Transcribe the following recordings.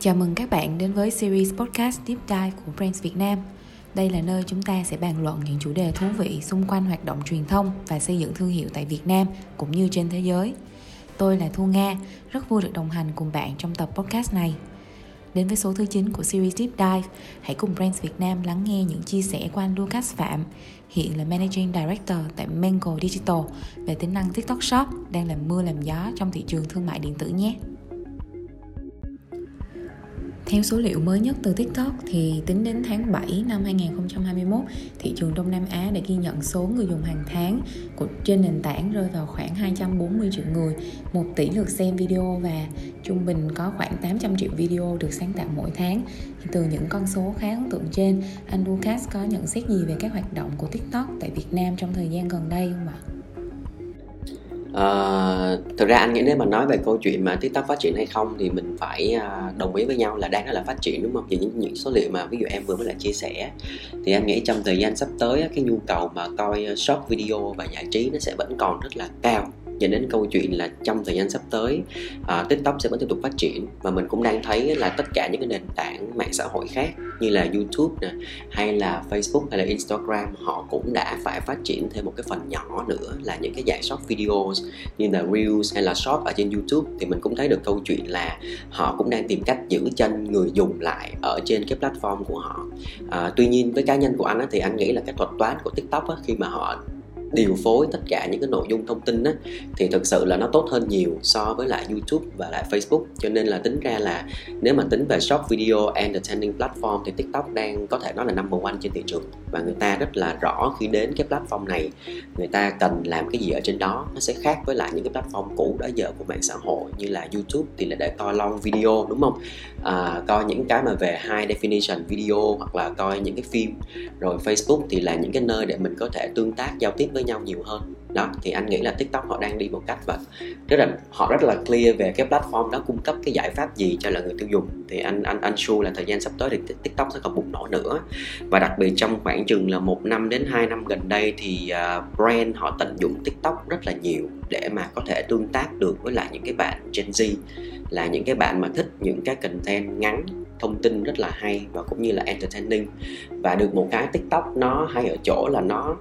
Chào mừng các bạn đến với series podcast Deep Dive của Brands Việt Nam. Đây là nơi chúng ta sẽ bàn luận những chủ đề thú vị xung quanh hoạt động truyền thông và xây dựng thương hiệu tại Việt Nam cũng như trên thế giới. Tôi là Thu Nga, rất vui được đồng hành cùng bạn trong tập podcast này. Đến với số thứ 9 của series Deep Dive, hãy cùng Brands Việt Nam lắng nghe những chia sẻ của anh Lucas Phạm, hiện là Managing Director tại Mango Digital về tính năng TikTok Shop đang làm mưa làm gió trong thị trường thương mại điện tử nhé. Theo số liệu mới nhất từ TikTok thì tính đến tháng 7 năm 2021, thị trường Đông Nam Á đã ghi nhận số người dùng hàng tháng của trên nền tảng rơi vào khoảng 240 triệu người, 1 tỷ lượt xem video và trung bình có khoảng 800 triệu video được sáng tạo mỗi tháng. Từ những con số khá ấn tượng trên, anh Lucas có nhận xét gì về các hoạt động của TikTok tại Việt Nam trong thời gian gần đây không ạ? Uh, thực ra anh nghĩ nếu mà nói về câu chuyện mà TikTok phát triển hay không thì mình phải uh, đồng ý với nhau là đang là phát triển đúng không? Vì những những số liệu mà ví dụ em vừa mới lại chia sẻ thì anh nghĩ trong thời gian sắp tới cái nhu cầu mà coi short video và giải trí nó sẽ vẫn còn rất là cao dẫn đến câu chuyện là trong thời gian sắp tới uh, tiktok sẽ vẫn tiếp tục phát triển. Và mình cũng đang thấy là tất cả những cái nền tảng mạng xã hội khác như là youtube nè hay là facebook hay là instagram họ cũng đã phải phát triển thêm một cái phần nhỏ nữa là những cái dạng short videos như là reels hay là short ở trên youtube. Thì mình cũng thấy được câu chuyện là họ cũng đang tìm cách giữ chân người dùng lại ở trên cái platform của họ. À, tuy nhiên với cá nhân của anh á, thì anh nghĩ là cái thuật toán của tiktok á, khi mà họ điều phối tất cả những cái nội dung thông tin á, thì thực sự là nó tốt hơn nhiều so với lại YouTube và lại Facebook. Cho nên là tính ra là nếu mà tính về short video entertaining platform thì TikTok đang có thể nói là number one trên thị trường. Và người ta rất là rõ khi đến cái platform này người ta cần làm cái gì ở trên đó. Nó sẽ khác với lại những cái platform cũ đã giờ của mạng xã hội như là YouTube thì là để coi long video đúng không? À, coi những cái mà về high definition video hoặc là coi những cái phim. Rồi Facebook thì là những cái nơi để mình có thể tương tác giao tiếp với với nhau nhiều hơn. Đó thì anh nghĩ là tiktok họ đang đi một cách và rất là họ rất là clear về cái platform đó cung cấp cái giải pháp gì cho là người tiêu dùng. Thì anh anh anh sure là thời gian sắp tới thì tiktok sẽ còn bùng nổ nữa. Và đặc biệt trong khoảng chừng là một năm đến hai năm gần đây thì uh, brand họ tận dụng tiktok rất là nhiều để mà có thể tương tác được với lại những cái bạn gen z là những cái bạn mà thích những cái content ngắn thông tin rất là hay và cũng như là entertaining. Và được một cái tiktok nó hay ở chỗ là nó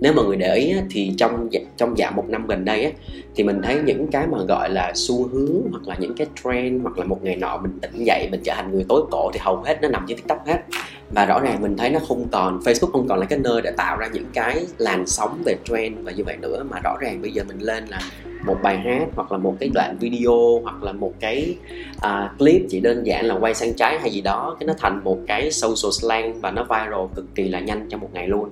nếu mà người để ý á, thì trong dạ, trong dạng một năm gần đây á, thì mình thấy những cái mà gọi là xu hướng hoặc là những cái trend hoặc là một ngày nọ mình tỉnh dậy mình trở thành người tối cổ thì hầu hết nó nằm trên tiktok hết. Và rõ ràng mình thấy nó không còn facebook không còn là cái nơi để tạo ra những cái làn sóng về trend và như vậy nữa mà rõ ràng bây giờ mình lên là một bài hát hoặc là một cái đoạn video hoặc là một cái uh, clip chỉ đơn giản là quay sang trái hay gì đó cái nó thành một cái social slang và nó viral cực kỳ là nhanh trong một ngày luôn.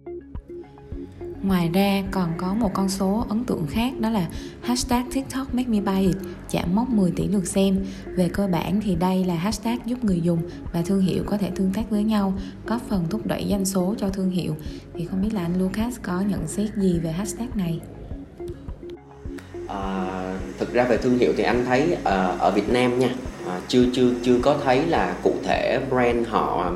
Ngoài ra còn có một con số ấn tượng khác đó là hashtag TikTok make me buy it chạm mốc 10 tỷ lượt xem. Về cơ bản thì đây là hashtag giúp người dùng và thương hiệu có thể tương tác với nhau, góp phần thúc đẩy doanh số cho thương hiệu. Thì không biết là anh Lucas có nhận xét gì về hashtag này? À, thực ra về thương hiệu thì anh thấy uh, ở Việt Nam nha uh, chưa chưa chưa có thấy là cụ thể brand họ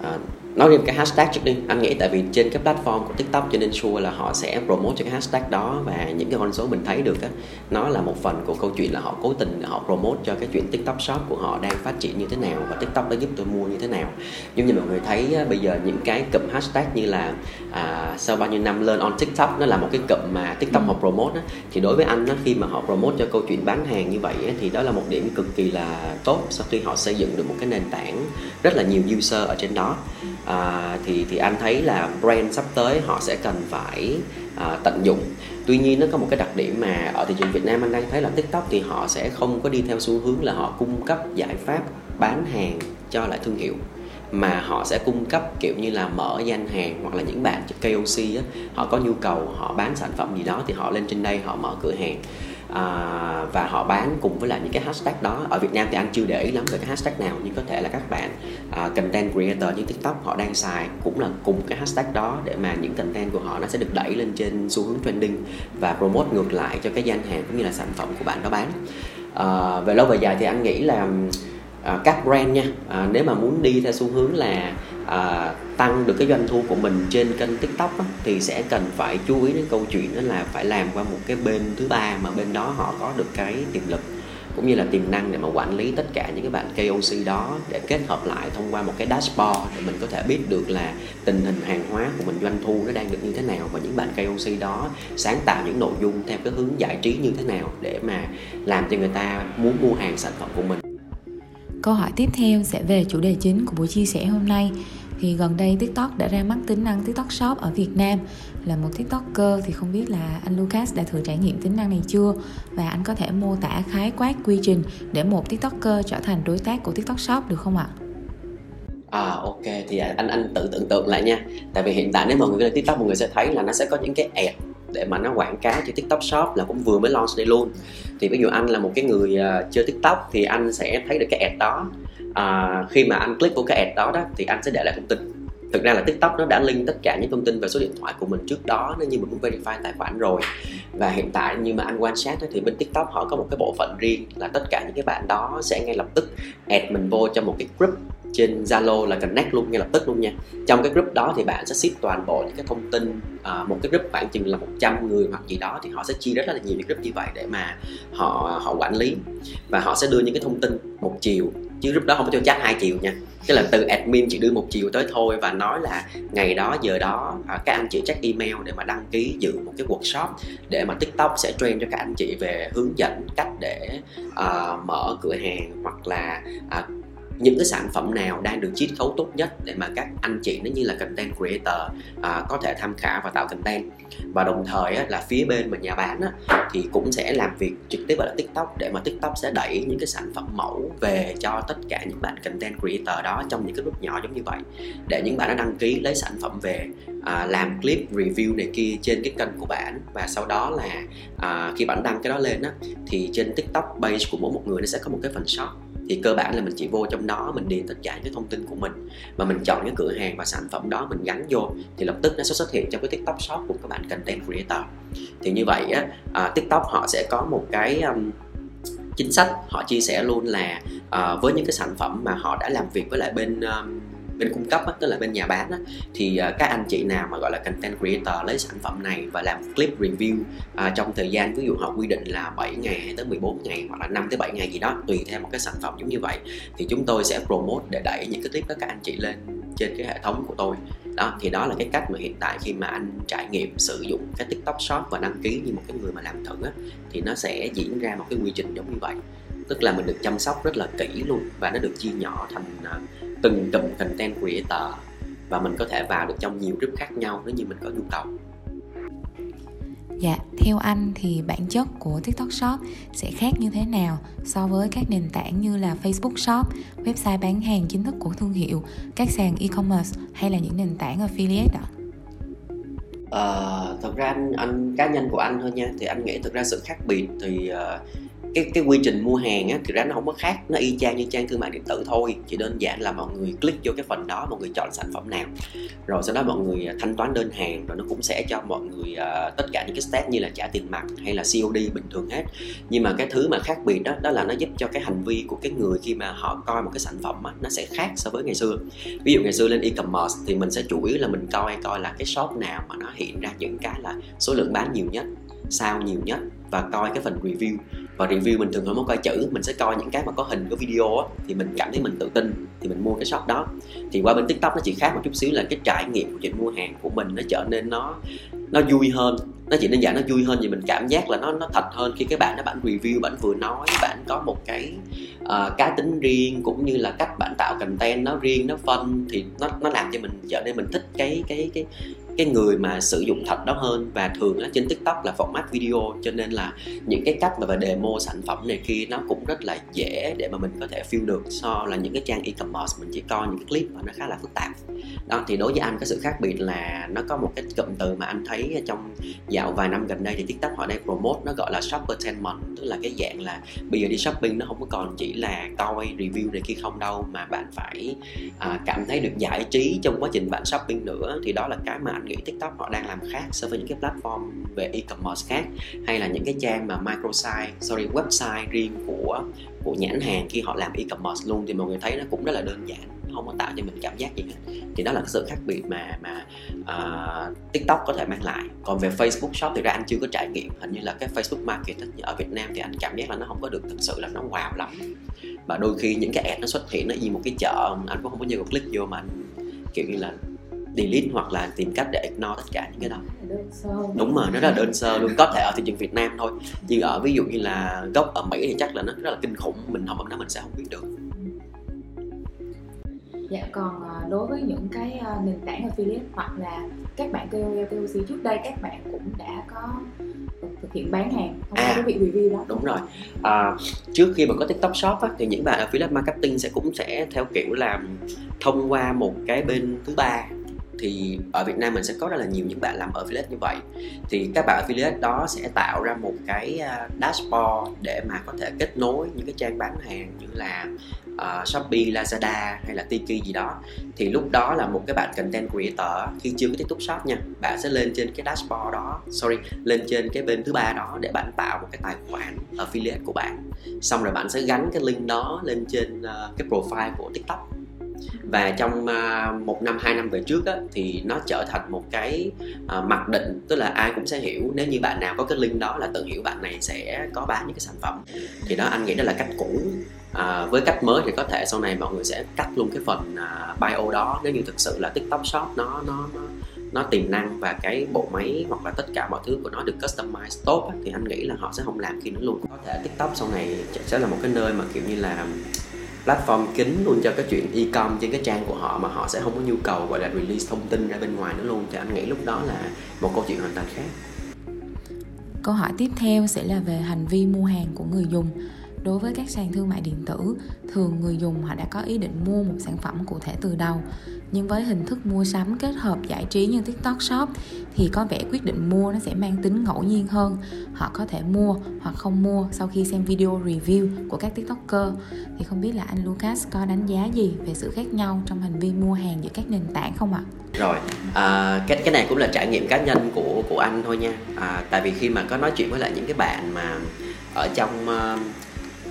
uh, nói thêm cái hashtag trước đi. Anh nghĩ tại vì trên cái platform của tiktok cho nên sure là họ sẽ promote cho cái hashtag đó và những cái con số mình thấy được á nó là một phần của câu chuyện là họ cố tình họ promote cho cái chuyện tiktok shop của họ đang phát triển như thế nào và tiktok đã giúp tôi mua như thế nào. Giống như mọi người thấy bây giờ những cái cụm hashtag như là à, sau bao nhiêu năm lên on tiktok nó là một cái cụm mà tiktok họ promote á, thì đối với anh á, khi mà họ promote cho câu chuyện bán hàng như vậy á, thì đó là một điểm cực kỳ là tốt sau khi họ xây dựng được một cái nền tảng rất là nhiều user ở trên đó à, thì thì anh thấy là brand sắp tới họ sẽ cần phải à, tận dụng. Tuy nhiên nó có một cái đặc điểm mà ở thị trường Việt Nam anh đang thấy là TikTok thì họ sẽ không có đi theo xu hướng là họ cung cấp giải pháp bán hàng cho lại thương hiệu mà họ sẽ cung cấp kiểu như là mở gian hàng hoặc là những bạn KOC á, họ có nhu cầu họ bán sản phẩm gì đó thì họ lên trên đây họ mở cửa hàng à, và họ bán cùng với lại những cái hashtag đó. Ở Việt Nam thì anh chưa để ý lắm về cái hashtag nào nhưng có thể là các bạn à, content creator như TikTok họ đang xài cũng là cùng cái hashtag đó để mà những content của họ nó sẽ được đẩy lên trên xu hướng trending và promote ngược lại cho cái gian hàng cũng như là sản phẩm của bạn đó bán. À, về lâu về dài thì anh nghĩ là à, các brand nha. À, nếu mà muốn đi theo xu hướng là à, tăng được cái doanh thu của mình trên kênh tiktok á, thì sẽ cần phải chú ý đến câu chuyện đó là phải làm qua một cái bên thứ ba mà bên đó họ có được cái tiềm lực cũng như là tiềm năng để mà quản lý tất cả những cái bạn KOC đó để kết hợp lại thông qua một cái dashboard để mình có thể biết được là tình hình hàng hóa của mình doanh thu nó đang được như thế nào và những bạn KOC đó sáng tạo những nội dung theo cái hướng giải trí như thế nào để mà làm cho người ta muốn mua hàng sản phẩm của mình. Câu hỏi tiếp theo sẽ về chủ đề chính của buổi chia sẻ hôm nay. Thì gần đây TikTok đã ra mắt tính năng TikTok Shop ở Việt Nam. Là một TikToker thì không biết là anh Lucas đã thử trải nghiệm tính năng này chưa? Và anh có thể mô tả khái quát quy trình để một TikToker trở thành đối tác của TikTok Shop được không ạ? À ok. Thì anh anh tự tưởng tượng lại nha. Tại vì hiện tại nếu mọi người lên TikTok, mọi người sẽ thấy là nó sẽ có những cái ad để mà nó quảng cáo cho TikTok Shop là cũng vừa mới launch đây luôn. Thì ví dụ anh là một cái người uh, chơi TikTok thì anh sẽ thấy được cái ad đó. Uh, khi mà anh click vào cái ad đó đó thì anh sẽ để lại thông tin. Thực ra là tiktok nó đã link tất cả những thông tin về số điện thoại của mình trước đó nếu như mình muốn verify tài khoản rồi. Và hiện tại như mà anh quan sát thì bên tiktok họ có một cái bộ phận riêng là tất cả những cái bạn đó sẽ ngay lập tức add mình vô cho một cái group trên Zalo là connect luôn ngay lập tức luôn nha. Trong cái group đó thì bạn sẽ ship toàn bộ những cái thông tin à, một cái group khoảng chừng là 100 người hoặc gì đó thì họ sẽ chia rất là nhiều những group như vậy để mà họ họ quản lý. Và họ sẽ đưa những cái thông tin một chiều chứ group đó không có cho chat hai chiều nha. Tức là từ admin chỉ đưa một chiều tới thôi và nói là ngày đó giờ đó à, các anh chị check email để mà đăng ký dự một cái workshop để mà tiktok sẽ train cho các anh chị về hướng dẫn cách để uh, mở cửa hàng hoặc là uh, những cái sản phẩm nào đang được chiết khấu tốt nhất để mà các anh chị nó như là content creator à, có thể tham khảo và tạo content. Và đồng thời á, là phía bên mà nhà bán á, thì cũng sẽ làm việc trực tiếp ở tiktok để mà tiktok sẽ đẩy những cái sản phẩm mẫu về cho tất cả những bạn content creator đó trong những cái group nhỏ giống như vậy. Để những bạn đã đăng ký lấy sản phẩm về à, làm clip review này kia trên cái kênh của bạn. Và sau đó là à, khi bạn đăng cái đó lên á thì trên tiktok page của mỗi một người nó sẽ có một cái phần shop thì cơ bản là mình chỉ vô trong đó mình điền tất cả những thông tin của mình. Và mình chọn cái cửa hàng và sản phẩm đó mình gắn vô thì lập tức nó sẽ xuất hiện trong cái tiktok shop của các bạn content creator. Thì như vậy á à, tiktok họ sẽ có một cái um, chính sách họ chia sẻ luôn là uh, với những cái sản phẩm mà họ đã làm việc với lại bên um, bên cung cấp á, tức là bên nhà bán á, thì uh, các anh chị nào mà gọi là content creator lấy sản phẩm này và làm clip review uh, trong thời gian ví dụ họ quy định là 7 ngày tới 14 ngày hoặc là 5 tới 7 ngày gì đó tùy theo một cái sản phẩm giống như vậy thì chúng tôi sẽ promote để đẩy những cái clip đó các anh chị lên trên cái hệ thống của tôi. Đó thì đó là cái cách mà hiện tại khi mà anh trải nghiệm sử dụng cái tiktok shop và đăng ký như một cái người mà làm thử á, thì nó sẽ diễn ra một cái quy trình giống như vậy. Tức là mình được chăm sóc rất là kỹ luôn và nó được chia nhỏ thành à, từng cụm content creator và mình có thể vào được trong nhiều group khác nhau nếu như mình có nhu cầu Dạ, theo anh thì bản chất của TikTok Shop sẽ khác như thế nào so với các nền tảng như là Facebook Shop, website bán hàng chính thức của thương hiệu, các sàn e-commerce hay là những nền tảng affiliate ạ? Ờ, thật ra anh, anh cá nhân của anh thôi nha thì anh nghĩ thực ra sự khác biệt thì uh, cái cái quy trình mua hàng á thì ra nó không có khác nó y chang như trang thương mại điện tử thôi. Chỉ đơn giản là mọi người click vô cái phần đó mọi người chọn sản phẩm nào. Rồi sau đó mọi người à, thanh toán đơn hàng rồi nó cũng sẽ cho mọi người uh, tất cả những cái step như là trả tiền mặt hay là COD bình thường hết. Nhưng mà cái thứ mà khác biệt đó đó là nó giúp cho cái hành vi của cái người khi mà họ coi một cái sản phẩm á, nó sẽ khác so với ngày xưa. Ví dụ ngày xưa lên e-commerce thì mình sẽ chủ yếu là mình coi coi là cái shop nào mà nó hiện ra những cái là số lượng bán nhiều nhất sao nhiều nhất và coi cái phần review. Và review mình thường không có coi chữ mình sẽ coi những cái mà có hình có video á thì mình cảm thấy mình tự tin thì mình mua cái shop đó. Thì qua bên tiktok nó chỉ khác một chút xíu là cái trải nghiệm của chuyện mua hàng của mình nó trở nên nó nó vui hơn. Nó chỉ đơn giản nó vui hơn vì mình cảm giác là nó nó thật hơn khi cái bạn nó bạn review bạn vừa nói bạn có một cái uh, cá tính riêng cũng như là cách bạn tạo content nó riêng nó phân thì nó nó làm cho mình trở nên mình thích cái cái cái cái người mà sử dụng thật đó hơn và thường á trên tiktok là format video cho nên là những cái cách mà về demo sản phẩm này kia nó cũng rất là dễ để mà mình có thể feel được. So là những cái trang e-commerce mình chỉ coi những cái clip mà nó khá là phức tạp. Đó thì đối với anh cái sự khác biệt là nó có một cái cụm từ mà anh thấy trong dạo vài năm gần đây thì tiktok họ đang promote nó gọi là shoppertainment tức là cái dạng là bây giờ đi shopping nó không có còn chỉ là coi review này kia không đâu mà bạn phải à, cảm thấy được giải trí trong quá trình bạn shopping nữa. Thì đó là cái mà anh nghĩ tiktok họ đang làm khác so với những cái platform về e-commerce khác hay là những cái trang mà microsite sorry website riêng của của nhãn hàng khi họ làm e-commerce luôn thì mọi người thấy nó cũng rất là đơn giản không có tạo cho mình cảm giác gì hết. Thì đó là cái sự khác biệt mà mà uh, tiktok có thể mang lại. Còn về facebook shop thì ra anh chưa có trải nghiệm. Hình như là cái facebook market ở việt nam thì anh cảm giác là nó không có được thực sự là nó wow lắm. Và đôi khi những cái ad nó xuất hiện nó y một cái chợ anh cũng không có nhiều click vô mà anh kiểu như là delete hoặc là tìm cách để ignore tất cả những cái đó. Đúng rồi nó rất là đơn sơ luôn có thể ở thị trường Việt Nam thôi. Nhưng ở ví dụ như là gốc ở Mỹ thì chắc là nó rất là kinh khủng mình không ở đó mình sẽ không biết được. Dạ còn à, đối với những cái à, nền tảng affiliate hoặc là các bạn KOL KOC trước đây các bạn cũng đã có thực hiện bán hàng thông qua à, cái việc review đó. đúng rồi. À, trước khi mà có tiktok shop á, thì những bạn affiliate marketing sẽ cũng sẽ theo kiểu làm thông qua một cái bên thứ ba thì ở Việt Nam mình sẽ có rất là nhiều những bạn làm affiliate như vậy. Thì các bạn affiliate đó sẽ tạo ra một cái à, dashboard để mà có thể kết nối những cái trang bán hàng như là uh, Shopee, Lazada hay là Tiki gì đó. Thì lúc đó là một cái bạn content creator khi chưa có TikTok Shop nha bạn sẽ lên trên cái dashboard đó sorry lên trên cái bên thứ ba đó để bạn tạo một cái tài khoản affiliate của bạn. Xong rồi bạn sẽ gắn cái link đó lên trên uh, cái profile của TikTok và trong à, một năm hai năm về trước á, thì nó trở thành một cái à, mặc định tức là ai cũng sẽ hiểu. Nếu như bạn nào có cái link đó là tự hiểu bạn này sẽ có bán những cái sản phẩm. Thì đó anh nghĩ đó là cách cũ. À, với cách mới thì có thể sau này mọi người sẽ cắt luôn cái phần à, bio đó. Nếu như thực sự là tiktok shop nó nó nó nó tiềm năng và cái bộ máy hoặc là tất cả mọi thứ của nó được customize tốt thì anh nghĩ là họ sẽ không làm khi nó luôn. Có thể tiktok sau này sẽ là một cái nơi mà kiểu như là platform kín luôn cho cái chuyện e-com trên cái trang của họ mà họ sẽ không có nhu cầu, gọi là, release thông tin ra bên ngoài nữa luôn. Thì anh nghĩ lúc đó là một câu chuyện hoàn toàn khác. Câu hỏi tiếp theo sẽ là về hành vi mua hàng của người dùng đối với các sàn thương mại điện tử thường người dùng họ đã có ý định mua một sản phẩm cụ thể từ đầu nhưng với hình thức mua sắm kết hợp giải trí như tiktok shop thì có vẻ quyết định mua nó sẽ mang tính ngẫu nhiên hơn. Họ có thể mua hoặc không mua sau khi xem video review của các tiktoker. Thì không biết là anh lucas có đánh giá gì về sự khác nhau trong hành vi mua hàng giữa các nền tảng không ạ? Rồi à, cái cái này cũng là trải nghiệm cá nhân của của anh thôi nha. À, tại vì khi mà có nói chuyện với lại những cái bạn mà ở trong uh,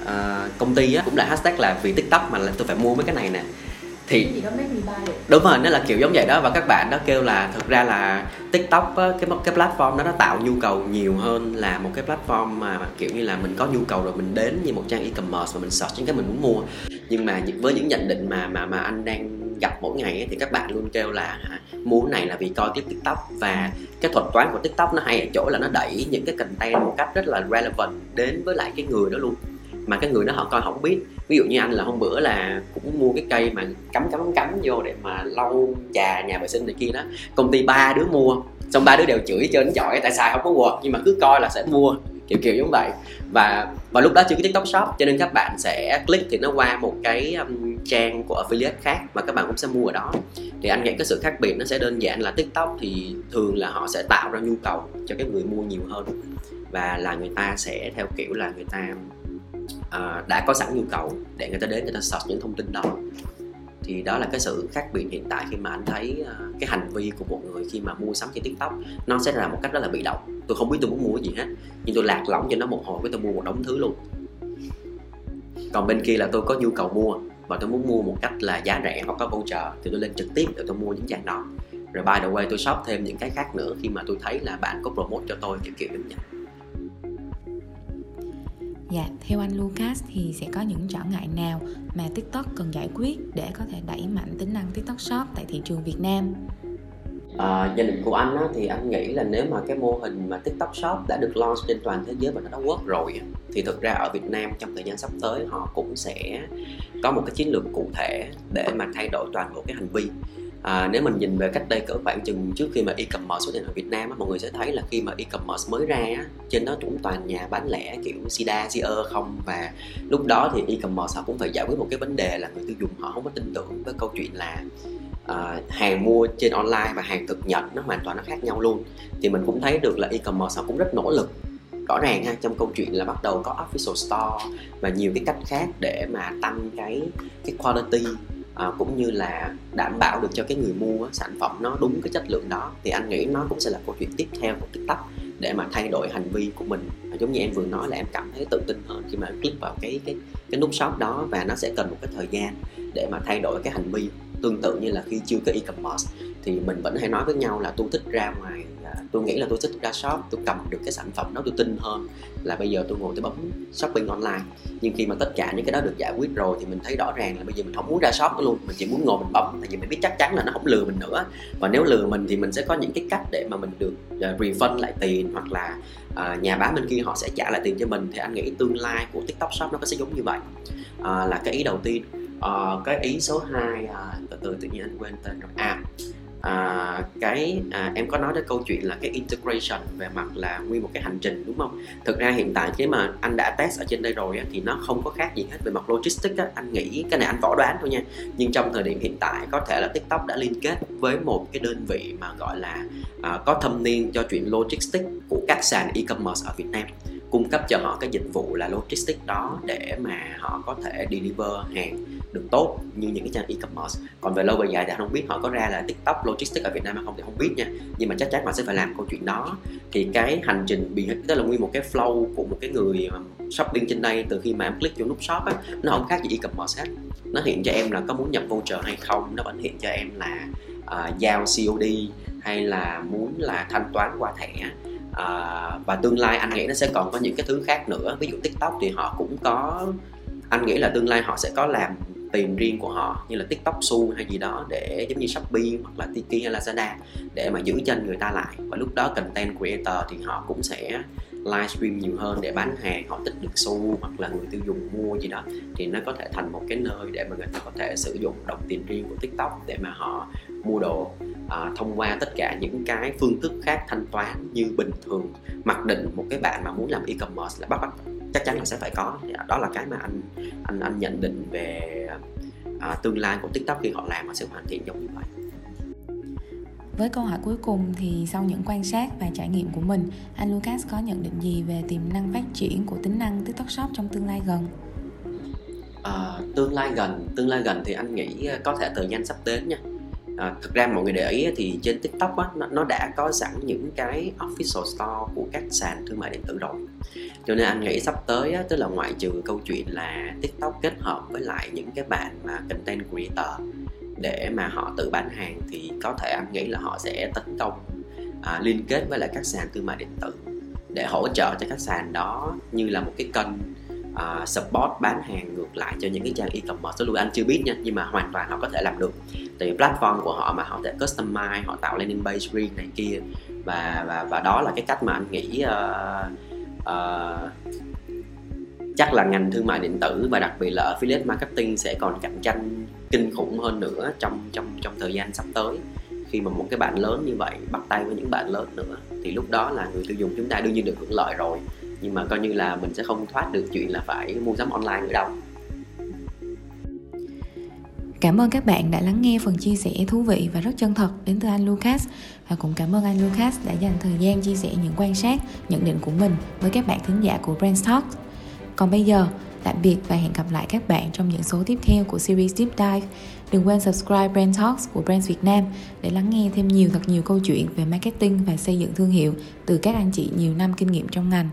uh, công ty á, cũng là hashtag là vì tiktok mà là tôi phải mua mấy cái này nè. Thì đúng rồi nó là kiểu giống vậy đó. Và các bạn đó kêu là thực ra là tiktok á, cái cái platform đó nó tạo nhu cầu nhiều hơn là một cái platform mà kiểu như là mình có nhu cầu rồi mình đến như một trang e-commerce và mình search những cái mình muốn mua. Nhưng mà với những nhận định mà mà mà anh đang gặp mỗi ngày ấy, thì các bạn luôn kêu là mua này là vì coi tiếp tiktok. Và cái thuật toán của tiktok nó hay ở chỗ là nó đẩy những cái content một cách rất là relevant đến với lại cái người đó luôn mà cái người đó họ coi họ không biết. Ví dụ như anh là hôm bữa là cũng mua cái cây mà cắm cắm cắm vô để mà lau trà nhà vệ sinh này kia đó. Công ty ba đứa mua xong ba đứa đều chửi trên giỏi tại sao không có quật nhưng mà cứ coi là sẽ mua kiểu kiểu giống vậy. Và và lúc đó chưa có tiktok shop cho nên các bạn sẽ click thì nó qua một cái um, trang của affiliate khác và các bạn cũng sẽ mua ở đó. Thì anh nghĩ cái sự khác biệt nó sẽ đơn giản là tiktok thì thường là họ sẽ tạo ra nhu cầu cho cái người mua nhiều hơn. Và là người ta sẽ theo kiểu là người ta uh, đã có sẵn nhu cầu để người ta đến người ta search những thông tin đó. Thì đó là cái sự khác biệt hiện tại khi mà anh thấy uh, cái hành vi của một người khi mà mua sắm trên tiktok nó sẽ là một cách rất là bị động. Tôi không biết tôi muốn mua gì hết nhưng tôi lạc lõng cho nó một hồi với tôi mua một đống thứ luôn. Còn bên kia là tôi có nhu cầu mua và tôi muốn mua một cách là giá rẻ hoặc có voucher thì tôi lên trực tiếp để tôi mua những trang đó. Rồi by the way tôi shop thêm những cái khác nữa khi mà tôi thấy là bạn có promote cho tôi kiểu kiểu giống vậy. Dạ, theo anh Lucas thì sẽ có những trở ngại nào mà TikTok cần giải quyết để có thể đẩy mạnh tính năng TikTok Shop tại thị trường Việt Nam? À, gia đình của anh á, thì anh nghĩ là nếu mà cái mô hình mà TikTok Shop đã được launch trên toàn thế giới và nó đã work rồi thì thực ra ở Việt Nam trong thời gian sắp tới họ cũng sẽ có một cái chiến lược cụ thể để mà thay đổi toàn bộ cái hành vi à, nếu mình nhìn về cách đây cỡ khoảng chừng trước khi mà e-commerce xuất hiện ở Việt Nam á, mọi người sẽ thấy là khi mà e-commerce mới ra á, trên đó cũng toàn nhà bán lẻ kiểu sida, siơ không và lúc đó thì e-commerce họ cũng phải giải quyết một cái vấn đề là người tiêu dùng họ không có tin tưởng với câu chuyện là uh, hàng mua trên online và hàng thực nhận nó hoàn toàn nó khác nhau luôn. Thì mình cũng thấy được là e-commerce họ cũng rất nỗ lực. Rõ ràng ha trong câu chuyện là bắt đầu có official store và nhiều cái cách khác để mà tăng cái cái quality à, cũng như là đảm bảo được cho cái người mua sản phẩm nó đúng cái chất lượng đó thì anh nghĩ nó cũng sẽ là câu chuyện tiếp theo của tiktok để mà thay đổi hành vi của mình. Giống như em vừa nói là em cảm thấy tự tin hơn khi mà em click vào cái cái cái nút shop đó và nó sẽ cần một cái thời gian để mà thay đổi cái hành vi. Tương tự như là khi chưa có e-commerce thì mình vẫn hay nói với nhau là tôi thích ra ngoài tôi nghĩ là tôi thích ra shop tôi cầm được cái sản phẩm đó tôi tin hơn là bây giờ tôi ngồi tôi bấm shopping online. Nhưng khi mà tất cả những cái đó được giải quyết rồi thì mình thấy rõ ràng là bây giờ mình không muốn ra shop nữa luôn mình chỉ muốn ngồi mình bấm tại vì mình biết chắc chắn là nó không lừa mình nữa. Và nếu lừa mình thì mình sẽ có những cái cách để mà mình được uh, refund lại tiền hoặc là uh, nhà bán bên kia họ sẽ trả lại tiền cho mình. Thì anh nghĩ tương lai của tiktok shop nó có sẽ giống như vậy. Uh, là cái ý đầu tiên. Uh, cái ý số 2 uh, từ từ tự nhiên anh quên tên rồi. À à, cái à, em có nói đến câu chuyện là cái integration về mặt là nguyên một cái hành trình đúng không? Thực ra hiện tại cái mà anh đã test ở trên đây rồi á, thì nó không có khác gì hết về mặt logistics á, anh nghĩ cái này anh võ đoán thôi nha. Nhưng trong thời điểm hiện tại có thể là tiktok đã liên kết với một cái đơn vị mà gọi là à, có thâm niên cho chuyện logistics của các sàn e-commerce ở Việt Nam cung cấp cho họ cái dịch vụ là logistics đó để mà họ có thể deliver hàng được tốt như những cái trang e-commerce. Còn về lâu về dài thì anh không biết họ có ra là tiktok logistics ở việt nam hay không thì không biết nha. Nhưng mà chắc chắn họ sẽ phải làm câu chuyện đó. Thì cái hành trình bị tức là nguyên một cái flow của một cái người um, shopping trên đây từ khi mà em click vô nút shop á nó không khác gì e-commerce hết. Nó hiện cho em là có muốn nhập voucher hay không nó vẫn hiện cho em là uh, giao COD hay là muốn là thanh toán qua thẻ. À, và tương lai anh nghĩ nó sẽ còn có những cái thứ khác nữa. Ví dụ tiktok thì họ cũng có anh nghĩ là tương lai họ sẽ có làm tìm riêng của họ như là tiktok su hay gì đó để giống như shopee hoặc là tiki hay lazada để mà giữ chân người ta lại. Và lúc đó content creator thì họ cũng sẽ livestream nhiều hơn để bán hàng họ tích được xu hoặc là người tiêu dùng mua gì đó. Thì nó có thể thành một cái nơi để mà người ta có thể sử dụng đồng tiền riêng của tiktok để mà họ mua đồ à, thông qua tất cả những cái phương thức khác thanh toán như bình thường. Mặc định một cái bạn mà muốn làm e-commerce là bắt bắt chắc chắn là sẽ phải có. Đó là cái mà anh anh anh nhận định về à, tương lai của tiktok khi họ làm họ sẽ hoàn thiện giống như vậy. Với câu hỏi cuối cùng thì sau những quan sát và trải nghiệm của mình, anh Lucas có nhận định gì về tiềm năng phát triển của tính năng TikTok Shop trong tương lai gần? À, tương lai gần, tương lai gần thì anh nghĩ có thể thời gian sắp đến nha. À, thực ra mọi người để ý thì trên tiktok á, nó, nó đã có sẵn những cái official store của các sàn thương mại điện tử rồi cho nên anh nghĩ sắp tới á, tức là ngoại trừ câu chuyện là tiktok kết hợp với lại những cái bạn mà content creator để mà họ tự bán hàng thì có thể anh nghĩ là họ sẽ tấn công à, liên kết với lại các sàn thương mại điện tử để hỗ trợ cho các sàn đó như là một cái kênh uh, support bán hàng ngược lại cho những cái trang e-commerce. Luôn anh chưa biết nha nhưng mà hoàn toàn họ có thể làm được. Tại vì platform của họ mà họ thể customize họ tạo landing page riêng này kia. Và và và đó là cái cách mà anh nghĩ uh, uh, chắc là ngành thương mại điện tử và đặc biệt là affiliate marketing sẽ còn cạnh tranh kinh khủng hơn nữa trong trong trong thời gian sắp tới. Khi mà một cái bạn lớn như vậy bắt tay với những bạn lớn nữa thì lúc đó là người tiêu dùng chúng ta đương nhiên được hưởng lợi rồi. Nhưng mà coi như là mình sẽ không thoát được chuyện là phải mua sắm online nữa đâu. Cảm ơn các bạn đã lắng nghe phần chia sẻ thú vị và rất chân thật đến từ anh Lucas và cũng cảm ơn anh Lucas đã dành thời gian chia sẻ những quan sát, nhận định của mình với các bạn thính giả của Brand Talk. Còn bây giờ, tạm biệt và hẹn gặp lại các bạn trong những số tiếp theo của series Deep Dive. Đừng quên subscribe Brand Talks của Brands Việt Nam để lắng nghe thêm nhiều thật nhiều câu chuyện về marketing và xây dựng thương hiệu từ các anh chị nhiều năm kinh nghiệm trong ngành.